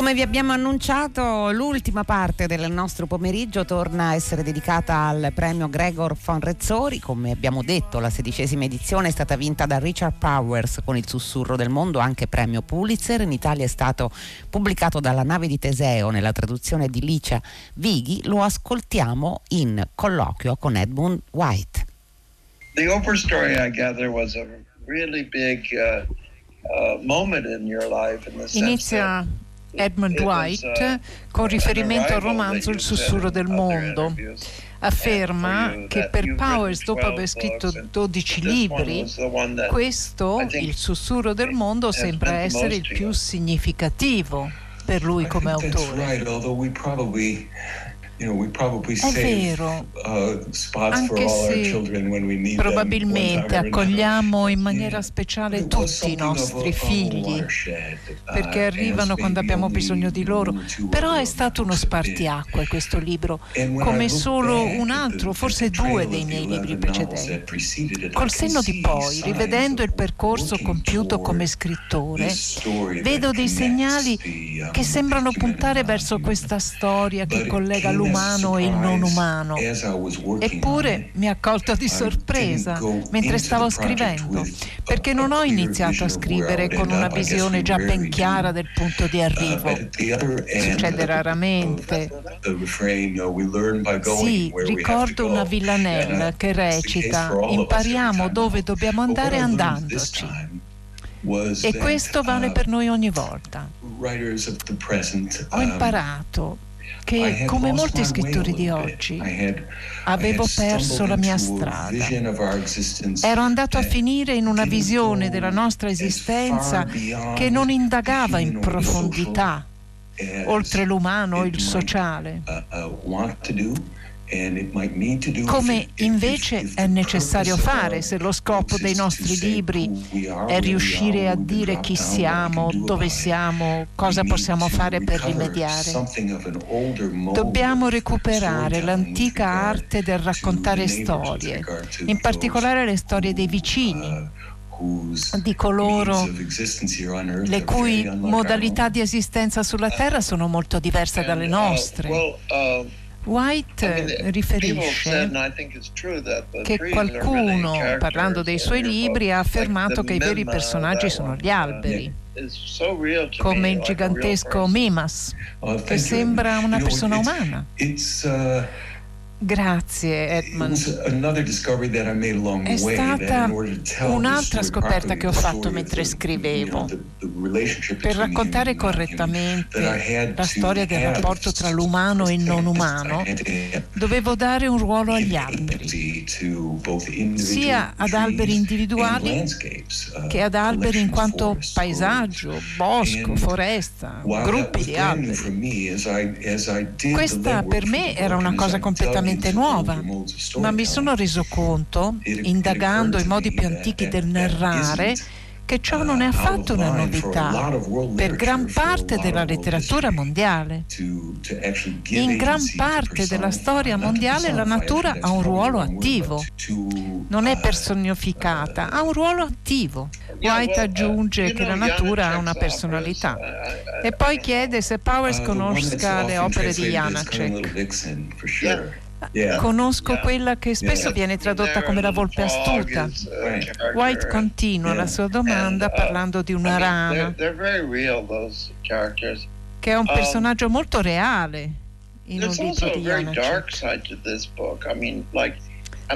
Come vi abbiamo annunciato, l'ultima parte del nostro pomeriggio torna a essere dedicata al premio Gregor von Rezzori. Come abbiamo detto, la sedicesima edizione è stata vinta da Richard Powers con Il sussurro del mondo, anche premio Pulitzer. In Italia è stato pubblicato dalla nave di Teseo nella traduzione di Licia Vighi. Lo ascoltiamo in colloquio con Edmund White. The Oprah story, I gather, was a really big uh, uh, moment in your life in the sense Inizia Edmund White con riferimento al romanzo Il sussurro del mondo. Afferma che per Powers, dopo aver scritto 12 libri, questo, Il sussurro del mondo, sembra essere il più significativo per lui come autore. È vero, uh, anche se probabilmente accogliamo in maniera speciale tutti i nostri figli, uh, perché arrivano quando abbiamo bisogno di loro, però è stato uno spartiacque questo libro, come solo un altro, forse due dei miei libri precedenti. Col senno di poi, rivedendo il percorso compiuto come scrittore, vedo dei segnali che sembrano puntare verso questa storia che collega l'uomo umano e il non umano. Eppure mi ha colto di sorpresa mentre stavo scrivendo, perché non ho iniziato a scrivere con una visione già ben chiara del punto di arrivo. Succede raramente. Sì, ricordo una villanella che recita impariamo dove dobbiamo andare andandoci. E questo vale per noi ogni volta. Ho imparato che come molti scrittori di oggi avevo perso la mia strada. Ero andato a finire in una visione della nostra esistenza che non indagava in profondità oltre l'umano e il sociale come invece è necessario fare se lo scopo dei nostri libri è riuscire a dire chi siamo, dove siamo, cosa possiamo fare per rimediare. Dobbiamo recuperare l'antica arte del raccontare storie, in particolare le storie dei vicini di coloro le cui modalità di esistenza sulla Terra sono molto diverse dalle nostre. White riferisce che qualcuno, parlando dei suoi libri, ha affermato che i veri personaggi sono gli alberi, come il gigantesco Mimas, che sembra una persona umana. Grazie Edmund. È stata un'altra scoperta che ho fatto mentre scrivevo. Per raccontare correttamente la storia del rapporto tra l'umano e il non umano, dovevo dare un ruolo agli alberi, sia ad alberi individuali che ad alberi in quanto paesaggio, bosco, foresta, gruppi di alberi. Questa per me era una cosa completamente completamente nuova, ma mi sono reso conto, indagando i modi più antichi del narrare, che ciò non è affatto una novità per gran parte della letteratura mondiale. In gran parte della storia mondiale la natura ha un ruolo attivo, non è personificata, ha un ruolo attivo. White aggiunge che la natura ha una personalità e poi chiede se Powers conosca le opere di Janacek. Conosco quella che spesso viene tradotta come la volpe astuta. White continua la sua domanda uh, parlando di una rana, che è un um, personaggio molto reale in un libro di Janacek.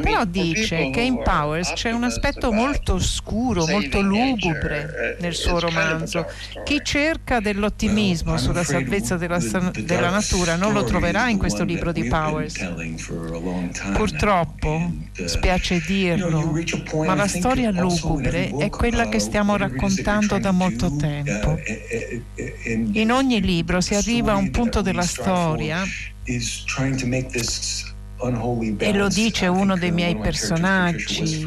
Però dice che in Powers c'è un aspetto molto oscuro, molto lugubre nel suo romanzo. Chi cerca dell'ottimismo sulla salvezza della, della natura non lo troverà in questo libro di Powers. Purtroppo, spiace dirlo, ma la storia lugubre è quella che stiamo raccontando da molto tempo. In ogni libro si arriva a un punto della storia e lo dice uno dei miei personaggi,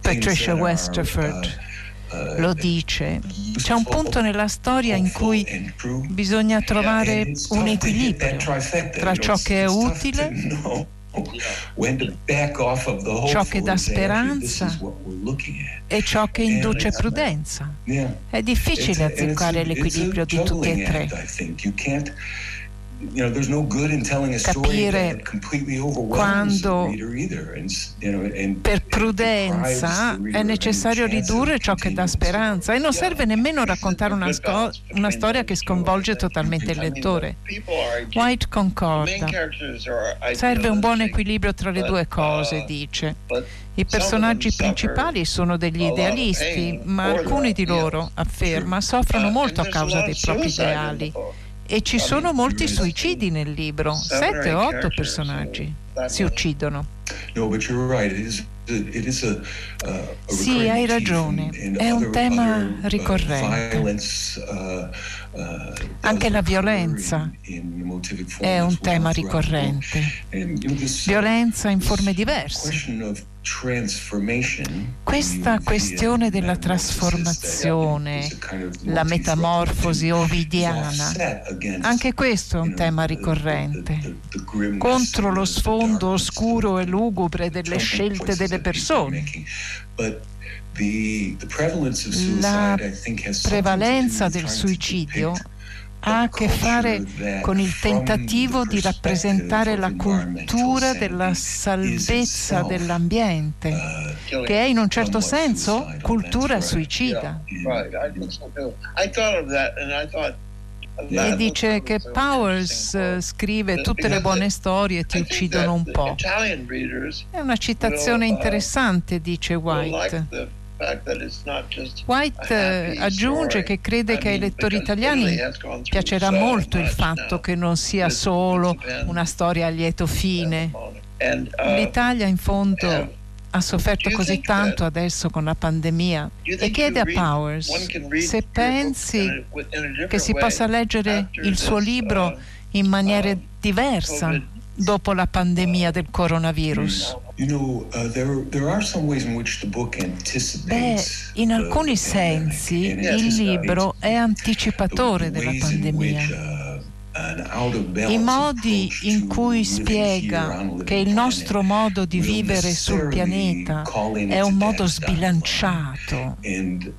Patricia Westerford. Uh, lo dice. C'è un punto nella storia in cui bisogna trovare un equilibrio tra ciò che è utile ciò che dà speranza e ciò che induce prudenza. È difficile azzeccare l'equilibrio di tutti e tre capire quando per prudenza è necessario ridurre ciò che dà speranza. E non serve nemmeno raccontare una, sco- una storia che sconvolge totalmente il lettore. White concorda. Serve un buon equilibrio tra le due cose, dice. I personaggi principali sono degli idealisti, ma alcuni di loro, afferma, soffrono molto a causa dei propri ideali e ci sono molti suicidi nel libro, sette o otto personaggi si uccidono. Sì, hai ragione, è un tema ricorrente. Anche la violenza è un tema ricorrente. Violenza in forme diverse. Questa questione della trasformazione, la metamorfosi ovidiana, anche questo è un tema ricorrente, contro lo sfondo oscuro e lugubre delle scelte delle persone. La prevalenza del suicidio ha a che fare con il tentativo di rappresentare la cultura della salvezza dell'ambiente, uh, che è in un certo senso cultura suicida. E dice che Powers uh, scrive tutte le buone storie ti uccidono un po'. È una citazione uh, interessante, dice White. White eh, aggiunge che crede che ai lettori italiani piacerà molto il fatto che non sia solo una storia a lieto fine. Uh, L'Italia in fondo ha sofferto così tanto adesso con la pandemia e chiede a Powers se pensi che si possa leggere il suo libro in maniera uh, diversa dopo la pandemia del coronavirus. Uh, Beh, in alcuni sensi il libro è anticipatore della pandemia. Uh, I modi in cui spiega che il nostro modo di vivere sul pianeta è un modo sbilanciato. Uh,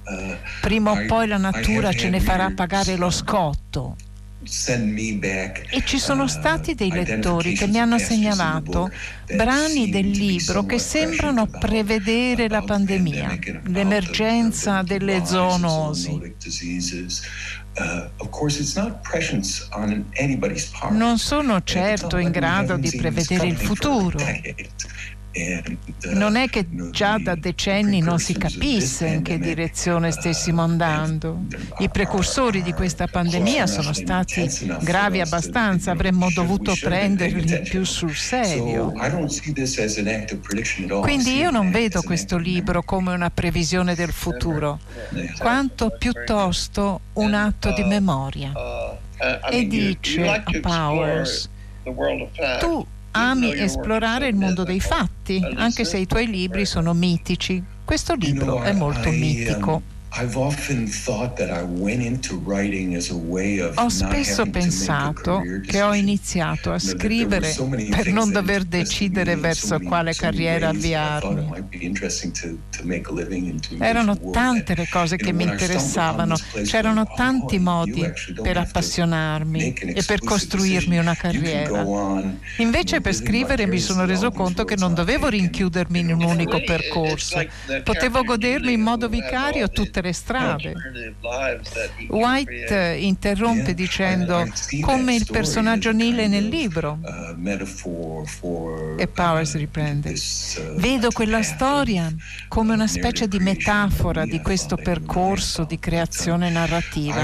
Prima o poi la natura ce ne farà pagare lo scotto. E ci sono uh, stati dei lettori che mi hanno segnalato brani del libro che sembrano prevedere la pandemia, l'emergenza delle zoonosi. Uh, non sono certo in grado di prevedere il futuro. Non è che già da decenni non si capisse in che direzione stessimo andando. I precursori di questa pandemia sono stati gravi abbastanza, avremmo dovuto prenderli più sul serio. Quindi io non vedo questo libro come una previsione del futuro, quanto piuttosto un atto di memoria. E dice a Powers, tu ami esplorare il mondo dei fatti, anche se i tuoi libri sono mitici. Questo libro è molto mitico. Ho spesso pensato che ho iniziato a scrivere per non dover decidere verso quale carriera avviarmi. Erano tante le cose che mi interessavano, c'erano tanti modi per appassionarmi e per costruirmi una carriera. Invece per scrivere mi sono reso conto che non dovevo rinchiudermi in un unico percorso, potevo godermi in modo vicario tutte tutte le strade. White interrompe dicendo come il personaggio Nile nel libro. E Powers riprende. Vedo quella storia come una specie di metafora di questo percorso di creazione narrativa.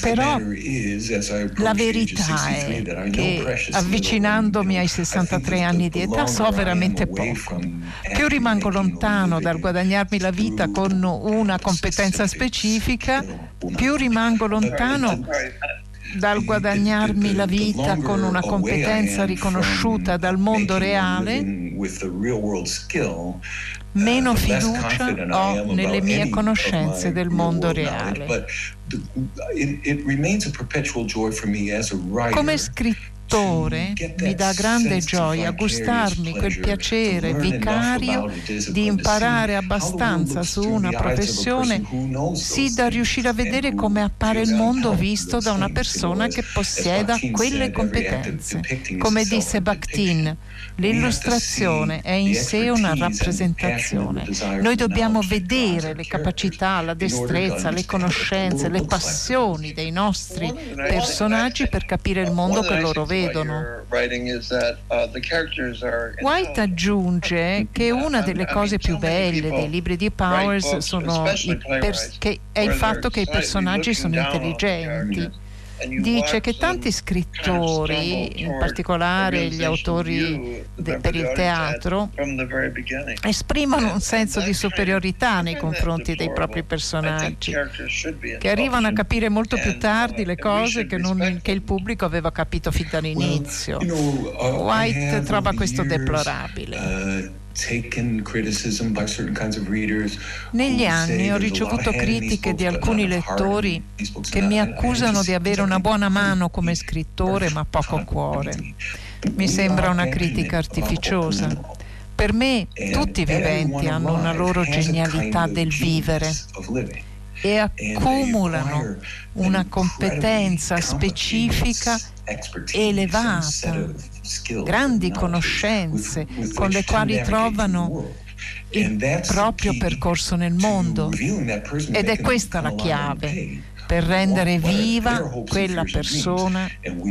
Però la verità è che avvicinandomi ai 63 anni di età so veramente poco. Più rimango lontano dal guadagnarmi la vita con una competenza specifica, più rimango lontano dal guadagnarmi la vita con una competenza riconosciuta dal mondo reale, meno fiducia ho nelle mie conoscenze del mondo reale. Come scrittore scrittore mi dà grande gioia gustarmi quel piacere vicario di imparare abbastanza su una professione sì da riuscire a vedere come appare il mondo visto da una persona che possieda quelle competenze. Come disse Bakhtin, l'illustrazione è in sé una rappresentazione. Noi dobbiamo vedere le capacità, la destrezza, le conoscenze, le passioni dei nostri personaggi per capire il mondo che loro vedono. White aggiunge che una delle cose più belle dei libri di Powers sono pers- è il fatto che i personaggi sono intelligenti dice che tanti scrittori, in particolare gli autori de, per il teatro, esprimono un senso di superiorità nei confronti dei propri personaggi, che arrivano a capire molto più tardi le cose che, non, che il pubblico aveva capito fin dall'inizio. White trova questo deplorabile. Negli anni ho ricevuto critiche di alcuni lettori che mi accusano di avere una buona mano come scrittore ma poco cuore. Mi sembra una critica artificiosa. Per me tutti i viventi hanno una loro genialità del vivere e accumulano una competenza specifica elevata, grandi conoscenze con le quali trovano il proprio percorso nel mondo. Ed è questa la chiave per rendere viva quella persona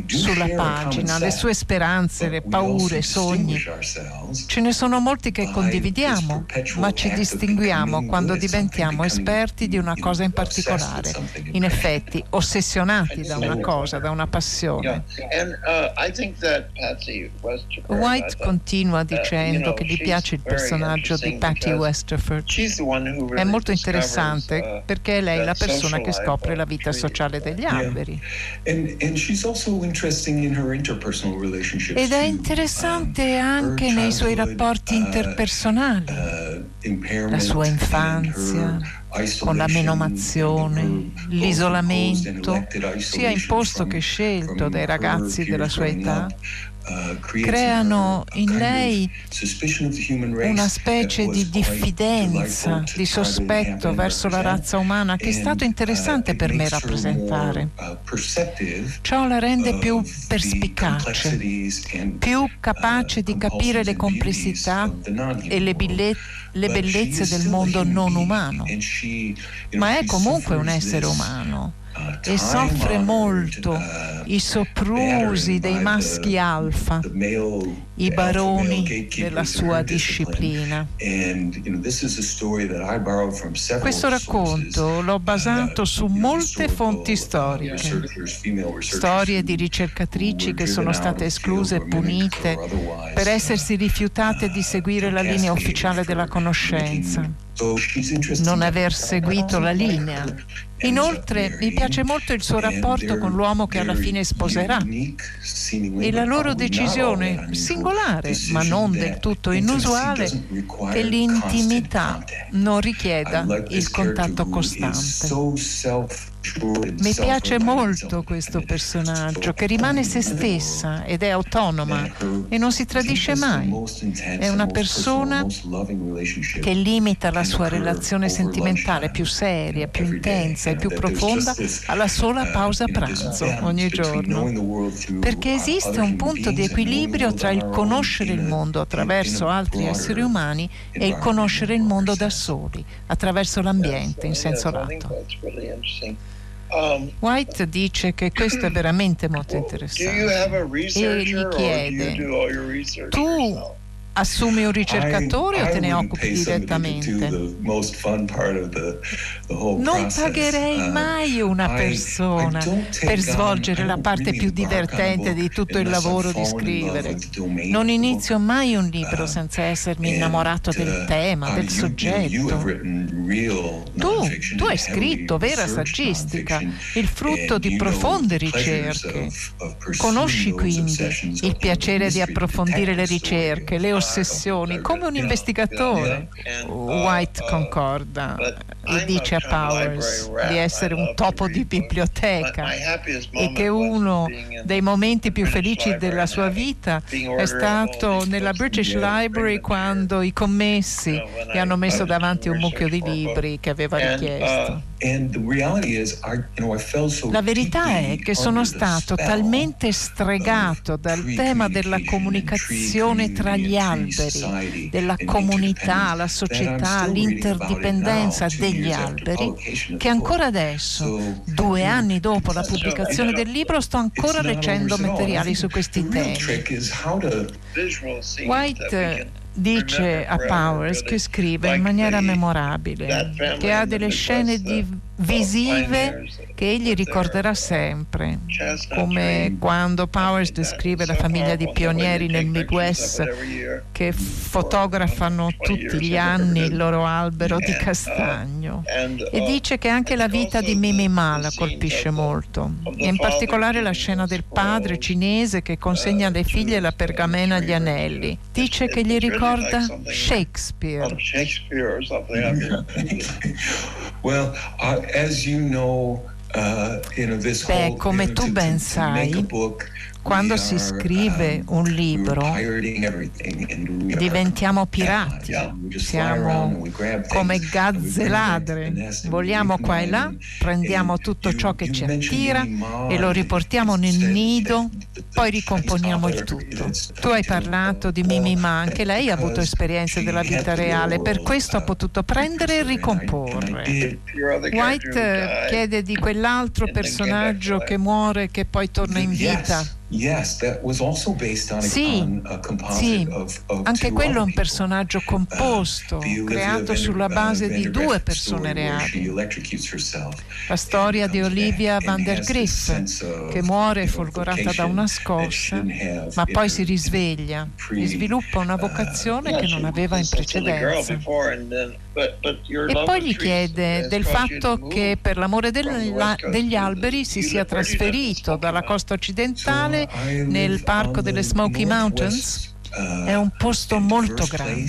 sulla pagina, le sue speranze, le paure, i sogni. Ce ne sono molti che condividiamo, ma ci distinguiamo quando diventiamo esperti di una cosa in particolare, in effetti ossessionati da una cosa, da una passione. Uh, White continua uh, dicendo che gli piace il personaggio di Patty Westerford. È molto interessante uh, perché è lei la persona che scopre la la vita sociale degli alberi. Ed è interessante um, anche nei suoi rapporti uh, interpersonali, uh, la sua infanzia con la menomazione, l'isolamento, sia imposto che scelto dai ragazzi della sua età, creano in lei una specie di diffidenza, di sospetto verso la razza umana che è stato interessante per me rappresentare. Ciò la rende più perspicace, più capace di capire le complessità e le, le bellezze del mondo non umano, ma è comunque un essere umano e soffre molto i soprusi dei maschi alfa, i baroni della sua disciplina. Questo racconto l'ho basato su molte fonti storiche, storie di ricercatrici che sono state escluse e punite per essersi rifiutate di seguire la linea ufficiale della conoscenza, non aver seguito la linea. Inoltre mi piace molto il suo rapporto con l'uomo che alla fine sposerà. e la loro decisione singolare, ma non del tutto inusuale, che l'intimità non richieda il contatto costante. Mi piace molto questo personaggio che rimane se stessa ed è autonoma e non si tradisce mai. È una persona che limita la sua relazione sentimentale più seria, più intensa e più profonda alla sola pausa pranzo ogni giorno. Perché esiste un punto di equilibrio tra il conoscere il mondo attraverso altri esseri umani e il conoscere il mondo da soli, attraverso l'ambiente in senso lato. Um, White dice che questo è veramente molto interessante. e gli chiede, tu assumi un ricercatore o te ne occupi direttamente? Non pagherei uh, mai una persona per svolgere la parte più divertente di tutto il lavoro di scrivere. Non inizio mai un libro uh, senza essermi innamorato del uh, tema, del soggetto. Tu, tu hai scritto vera saggistica, il frutto di profonde ricerche. Conosci quindi il piacere di approfondire le ricerche, le osservazioni ossessioni, come un investigatore. White concorda e dice a Powers di essere un topo di biblioteca e che uno dei momenti più felici della sua vita è stato nella British Library quando i commessi gli hanno messo davanti un mucchio di libri che aveva richiesto. La verità è che sono stato talmente stregato dal tema della comunicazione tra gli alberi, della comunità, la società, l'interdipendenza degli alberi, che ancora adesso, due anni dopo la pubblicazione del libro, sto ancora leggendo materiali su questi temi. White dice a Powers che scrive in maniera memorabile, che ha delle scene visive che egli ricorderà sempre, come quando Powers descrive la famiglia di pionieri nel Midwest che fotografano tutti gli anni il loro albero di castagno e dice che anche la vita di Mimi Ma la colpisce molto, e in particolare la scena del padre cinese che consegna alle figlie la pergamena agli anelli. Dice che gli ricorda Shakespeare. well, uh, as you know, uh, you know, this Beh, come tu ben sai, quando si scrive uh, un libro diventiamo pirati, siamo come gazze ladre, vogliamo qua e là, prendiamo tutto ciò che ci attira e lo riportiamo nel nido, poi ricomponiamo il tutto. Tu hai parlato di Mimi Ma, anche lei ha avuto esperienze della vita reale, per questo ha potuto prendere e ricomporre. White chiede di quell'altro personaggio che muore e che poi torna in vita sì, sì. anche quello è un personaggio uh, composto, creato sulla base di due persone reali. La storia di Olivia van der Griff, che muore folgorata da una scossa, ma poi si risveglia e sviluppa una uh, vocazione che non aveva in precedenza. E poi gli chiede del fatto che per l'amore degli alberi si sia trasferito dalla costa occidentale nel parco delle Smoky Mountains è un posto molto grande,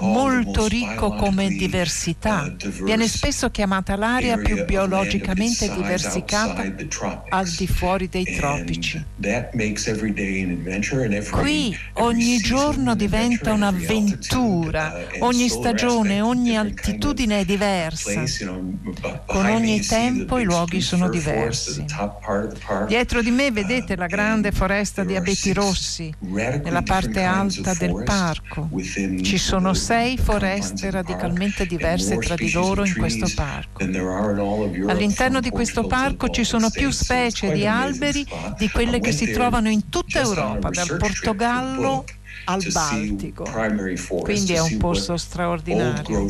molto ricco come diversità. Uh, Viene spesso chiamata l'area più biologicamente diversificata al di fuori dei tropici. Qui ogni giorno diventa un'avventura, uh, ogni stagione, ogni altitudine è diversa. Con ogni tempo i luoghi sono diversi. Dietro di me vedete la grande foresta di abeti rossi, nella parte alta del parco. Ci sono sei foreste radicalmente diverse tra di loro in questo parco. All'interno di questo parco ci sono più specie di alberi di quelle che si trovano in tutta Europa, dal Portogallo al Baltico, quindi è un posto straordinario.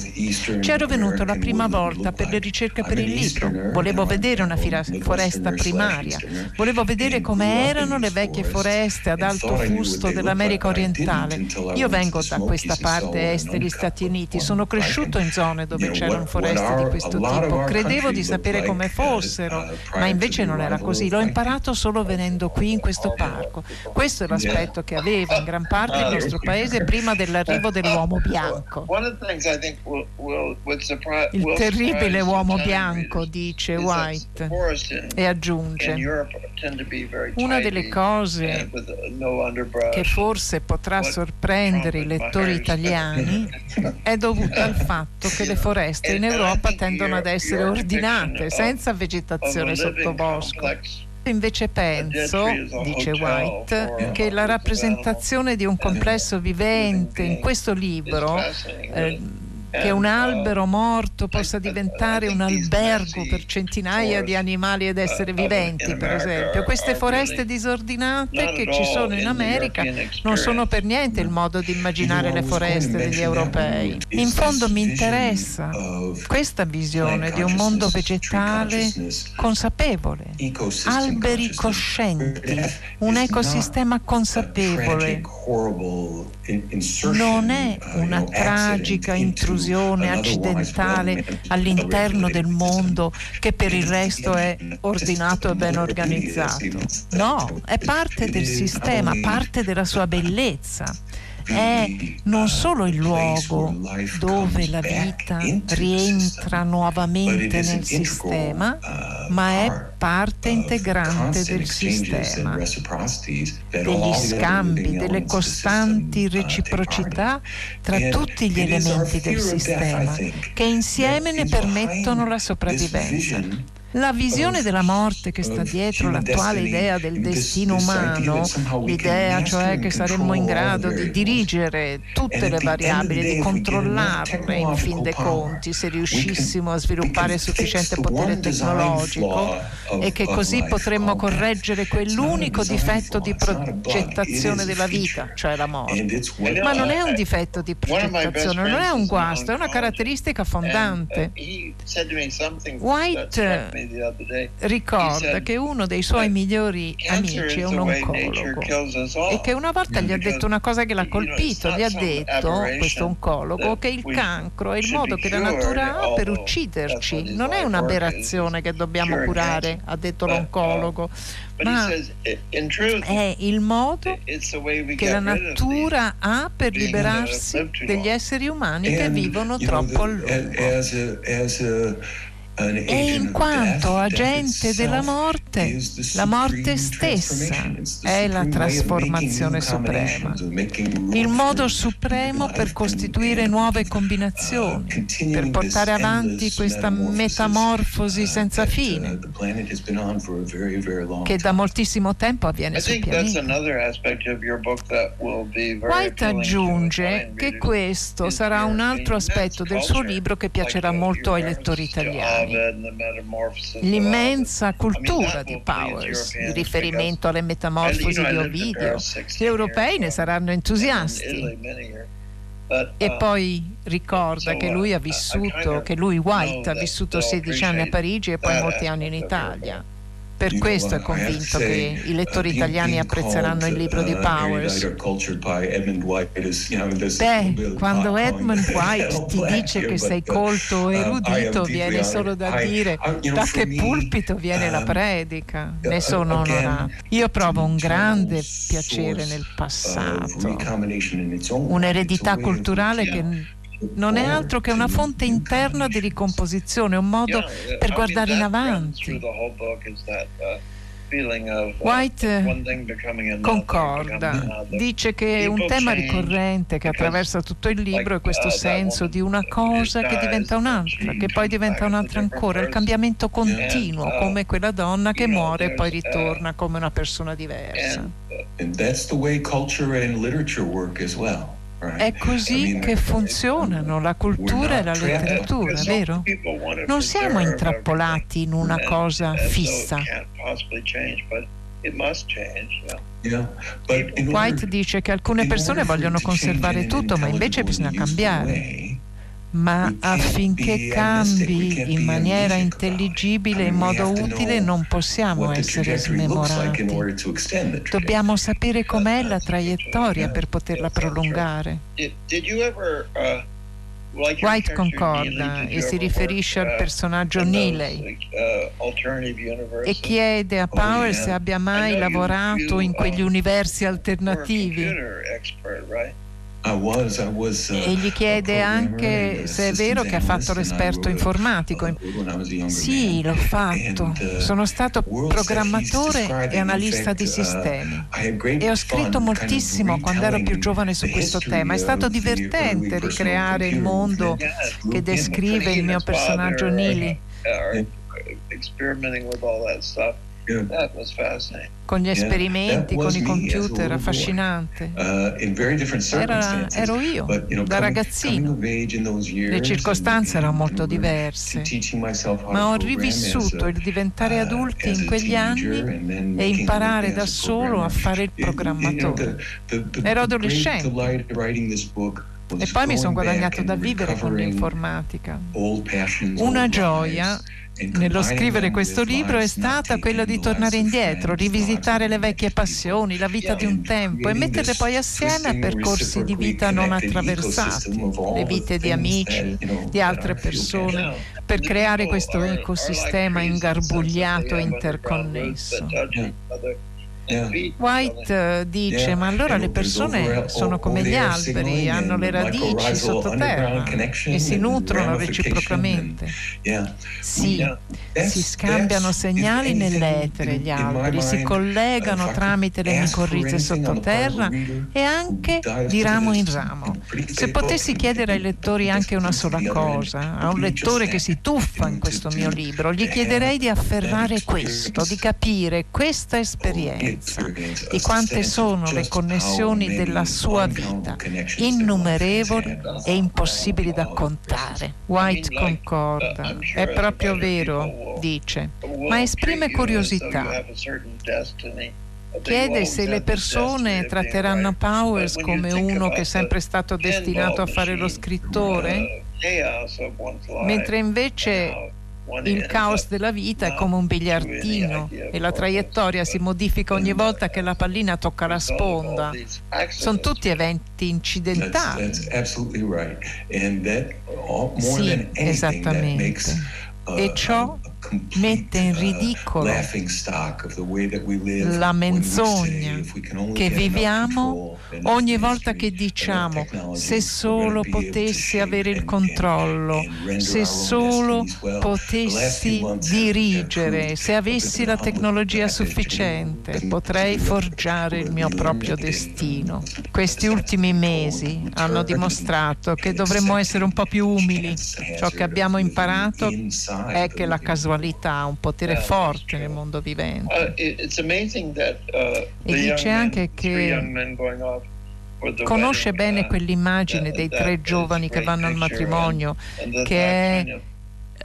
C'ero venuto la prima volta per le ricerche per il libro, volevo vedere una foresta primaria, volevo vedere come erano le vecchie foreste ad alto fusto dell'America orientale. Io vengo da questa parte est degli Stati Uniti, sono cresciuto in zone dove c'erano foreste di questo tipo, credevo di sapere come fossero, uh, ma invece non era così, l'ho imparato solo venendo qui in questo parco. Questo è l'aspetto che aveva in gran parte il nostro paese prima dell'arrivo dell'uomo bianco. Il terribile uomo bianco, dice White, e aggiunge, una delle cose che forse potrà sorprendere i lettori italiani è dovuta al fatto che le foreste in Europa tendono ad essere ordinate, senza vegetazione sottobosco invece penso, dice White, che la rappresentazione di un complesso vivente in questo libro eh, che un albero morto possa diventare un albergo per centinaia di animali ed esseri viventi, per esempio. Queste foreste disordinate che ci sono in America non sono per niente il modo di immaginare le foreste degli europei. In fondo mi interessa questa visione di un mondo vegetale consapevole, alberi coscienti, un ecosistema consapevole. Non è una tragica intrusione intrusione accidentale all'interno del mondo che per il resto è ordinato e ben organizzato. No, è parte del sistema, parte della sua bellezza è non solo il luogo dove la vita rientra nuovamente nel sistema, uh, ma è parte integrante del sistema, degli scambi, delle costanti uh, reciprocità tra tutti gli elementi del sistema, che insieme ne permettono la sopravvivenza. La visione della morte che sta dietro l'attuale idea del destino umano, l'idea cioè che saremmo in grado di dirigere tutte le variabili, di controllarle in fin dei conti se riuscissimo a sviluppare sufficiente potere tecnologico e che così potremmo correggere quell'unico difetto di progettazione della vita, cioè la morte. Ma non è un difetto di progettazione, non è un guasto, è una caratteristica fondante. White ricorda che uno dei suoi migliori amici è un oncologo. e che una volta gli ha detto una cosa che l'ha colpito, gli ha detto, questo oncologo, che il cancro è il modo che la natura ha per ucciderci, non è un'aberrazione che dobbiamo curare, ha detto uh, l'oncologo, ma è il modo che la natura ha per liberarsi degli esseri umani che vivono troppo a lungo. E in quanto agente della morte, la morte stessa è la trasformazione suprema, il modo supremo per costituire nuove combinazioni, per portare avanti questa metamorfosi senza fine. che da moltissimo tempo avviene sul pianeta. White aggiunge che questo sarà un altro aspetto del suo libro che piacerà molto ai lettori italiani l'immensa cultura di Powers, il riferimento alle metamorfosi di Ovidio. Gli europei ne saranno entusiasti. E uh, poi ricorda che lui ha vissuto, che lui White ha vissuto 16 anni a Parigi e poi molti anni in Italia. Per questo è convinto che i lettori italiani apprezzeranno il libro di uh, Powers. Beh, quando Edmund White ti dice che sei colto e um, erudito, viene solo da dire da che pulpito viene la um, predica. Ne sono onorato. Io provo un grande piacere nel passato, un'eredità culturale che non è altro che una fonte interna di ricomposizione, un modo per guardare in avanti. White concorda, dice che un tema ricorrente che attraversa tutto il libro è questo senso di una cosa che diventa un'altra, che poi diventa un'altra ancora, il cambiamento continuo, uh, come quella donna che muore e poi uh, ritorna come una persona diversa. And that's the way culture and literature work as well. È così che funzionano la cultura e la letteratura, vero? Non siamo intrappolati in una cosa fissa. White dice che alcune persone vogliono conservare tutto, ma invece bisogna cambiare ma affinché cambi in maniera intelligibile, in modo utile, non possiamo essere smemorati. Dobbiamo sapere com'è la traiettoria per poterla prolungare. White concorda e si riferisce al personaggio Neeley e chiede a Power se abbia mai lavorato in quegli universi alternativi. Uh, e gli chiede anche se è vero che ha fatto l'esperto informatico. Sì, l'ho fatto. Uh, Sono stato programmatore e analista di uh, sistemi e ho scritto moltissimo quando ero più giovane su questo tema. È stato divertente ricreare il mondo che descrive il mio personaggio Nili con gli esperimenti, con i computer, affascinante. Uh, Era, ero io, da ragazzino. Le circostanze erano molto diverse, ma ho rivissuto il diventare uh, adulti in quegli anni e imparare da solo a fare il programmatore. Ero adolescente. E poi mi sono guadagnato da vivere con l'informatica. Una gioia nello scrivere questo libro è stata quella di tornare indietro, rivisitare le vecchie passioni, la vita di un tempo e metterle poi assieme a percorsi di vita non attraversati, le vite di amici, di altre persone, per creare questo ecosistema ingarbugliato e interconnesso. White dice, ma allora le persone sono come gli alberi, hanno le radici sottoterra e si nutrono reciprocamente. Sì, si scambiano segnali nell'etere gli alberi, si collegano tramite le micorrize sottoterra e anche di ramo in ramo. Se potessi chiedere ai lettori anche una sola cosa, a un lettore che si tuffa in questo mio libro, gli chiederei di afferrare questo, di capire questa esperienza, di quante sono le connessioni della sua vita, innumerevoli e impossibili da contare. White concorda, è proprio vero, dice, ma esprime curiosità. Chiede se le persone tratteranno Powers come uno che è sempre stato destinato a fare lo scrittore, mentre invece il caos della vita è come un biliardino e la traiettoria si modifica ogni volta che la pallina tocca la sponda. Sono tutti eventi incidentali. Sì, esattamente. E ciò mette in ridicolo la menzogna che viviamo ogni volta che diciamo se solo potessi avere il controllo, se solo potessi dirigere, se avessi la tecnologia sufficiente, potrei forgiare il mio proprio destino. Questi ultimi mesi hanno dimostrato che dovremmo essere un po' più umili. Ciò che abbiamo imparato è che la casualità sessualità un potere forte nel mondo vivente. Uh, uh, e dice anche che conosce bene uh, quell'immagine dei tre giovani che vanno al matrimonio, che è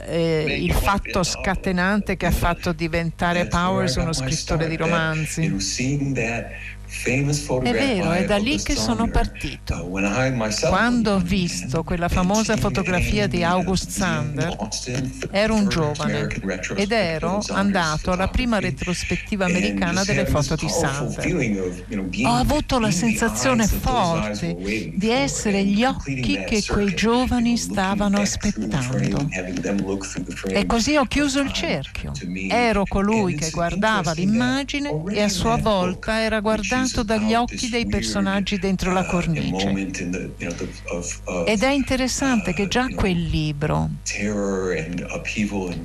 eh, il fatto scatenante che ha fatto diventare Powers uno scrittore di romanzi. È vero, è da lì che sono partito. Uh, Quando ho visto quella famosa fotografia di August Sander, ero un giovane ed ero andato alla prima retrospettiva americana delle foto di Sander. Ho avuto la sensazione forte di essere gli occhi che quei giovani stavano aspettando. E così ho chiuso il cerchio. Ero colui che guardava l'immagine e a sua volta era guardato guardato dagli occhi dei personaggi dentro la cornice. Ed è interessante che già quel libro,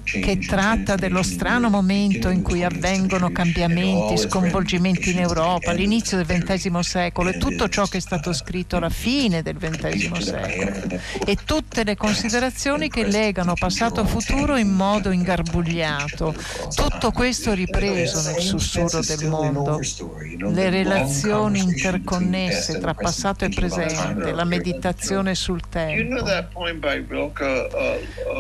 che tratta dello strano momento in cui avvengono cambiamenti, sconvolgimenti in Europa, all'inizio del XX secolo e tutto ciò che è stato scritto alla fine del XX secolo e tutte le considerazioni che legano passato e futuro in modo ingarbugliato. Tutto questo ripreso nel sussurro del mondo. Le relazioni interconnesse tra passato e presente, la meditazione sul tempo.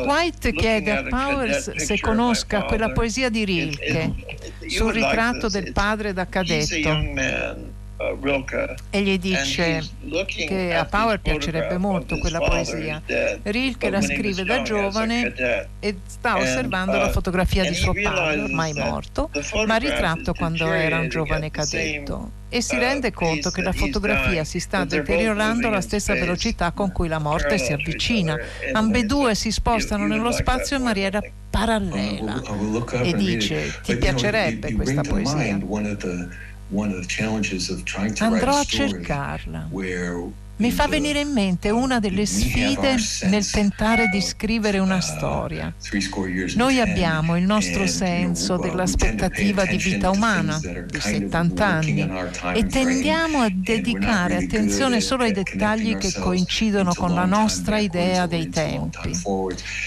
White chiede a Powers se conosca quella poesia di Rilke sul ritratto del padre da cadetto. Uh, e gli dice che a Power piacerebbe molto quella poesia. Rilke la scrive da giovane e sta osservando la uh, fotografia di suo padre, ormai morto, ma ritratto quando era un giovane cadetto e si uh, rende conto che la fotografia si sta deteriorando alla stessa velocità con cui la morte si avvicina. Ambedue si spostano nello spazio in maniera parallela e dice ti piacerebbe questa poesia. Andrò a cercarla. Mi fa venire in mente una delle sfide nel tentare di scrivere una uh, storia. Noi abbiamo il nostro senso dell'aspettativa di vita umana di 70 anni e tendiamo a dedicare attenzione solo ai dettagli che coincidono con la nostra idea dei tempi.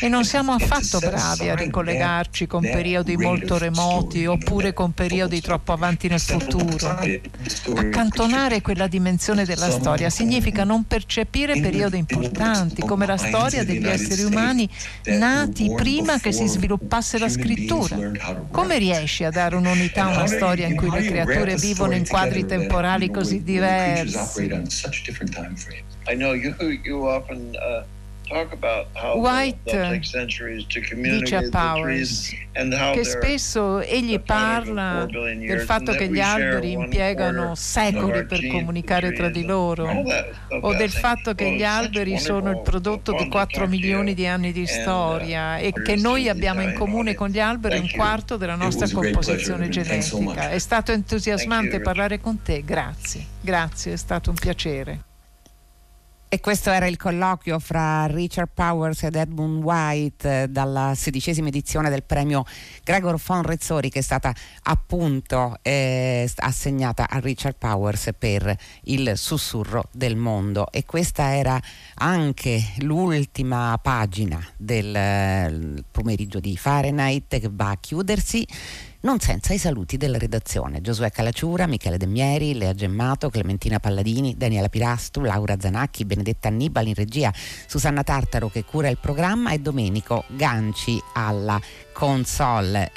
E non siamo affatto bravi a ricollegarci con periodi molto remoti oppure con periodi troppo avanti nel futuro. Accantonare quella dimensione della storia significa significa non percepire periodi importanti, come la storia degli esseri umani nati prima che si sviluppasse la scrittura. Come riesci a dare un'unità a una storia in cui le creature vivono in quadri temporali così diversi? White dice a Powers che spesso egli parla del fatto che gli alberi impiegano secoli per comunicare tra di loro o del fatto che gli alberi sono il prodotto di 4 milioni di anni di uh, storia e che noi abbiamo in comune con gli alberi un quarto della nostra composizione genetica. È stato entusiasmante parlare con te, grazie, grazie, è stato un piacere. E questo era il colloquio fra Richard Powers ed Edmund White eh, dalla sedicesima edizione del premio Gregor von Rezzori che è stata appunto eh, assegnata a Richard Powers per il sussurro del mondo. E questa era anche l'ultima pagina del eh, pomeriggio di Fahrenheit che va a chiudersi non senza i saluti della redazione. Giosuè Calaciura, Michele Demmieri, Lea Gemmato, Clementina Palladini, Daniela Pirastu, Laura Zanacchi, Benedetta Annibali in regia, Susanna Tartaro che cura il programma e Domenico Ganci alla console.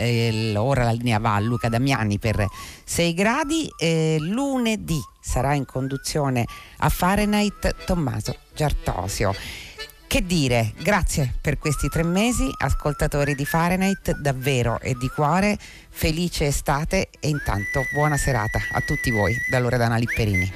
Ora la linea va a Luca Damiani per 6 gradi. Eh, lunedì sarà in conduzione a Fahrenheit Tommaso Giartosio. Che dire, grazie per questi tre mesi, ascoltatori di Fahrenheit, davvero e di cuore, felice estate e intanto buona serata a tutti voi da Loredana Lipperini.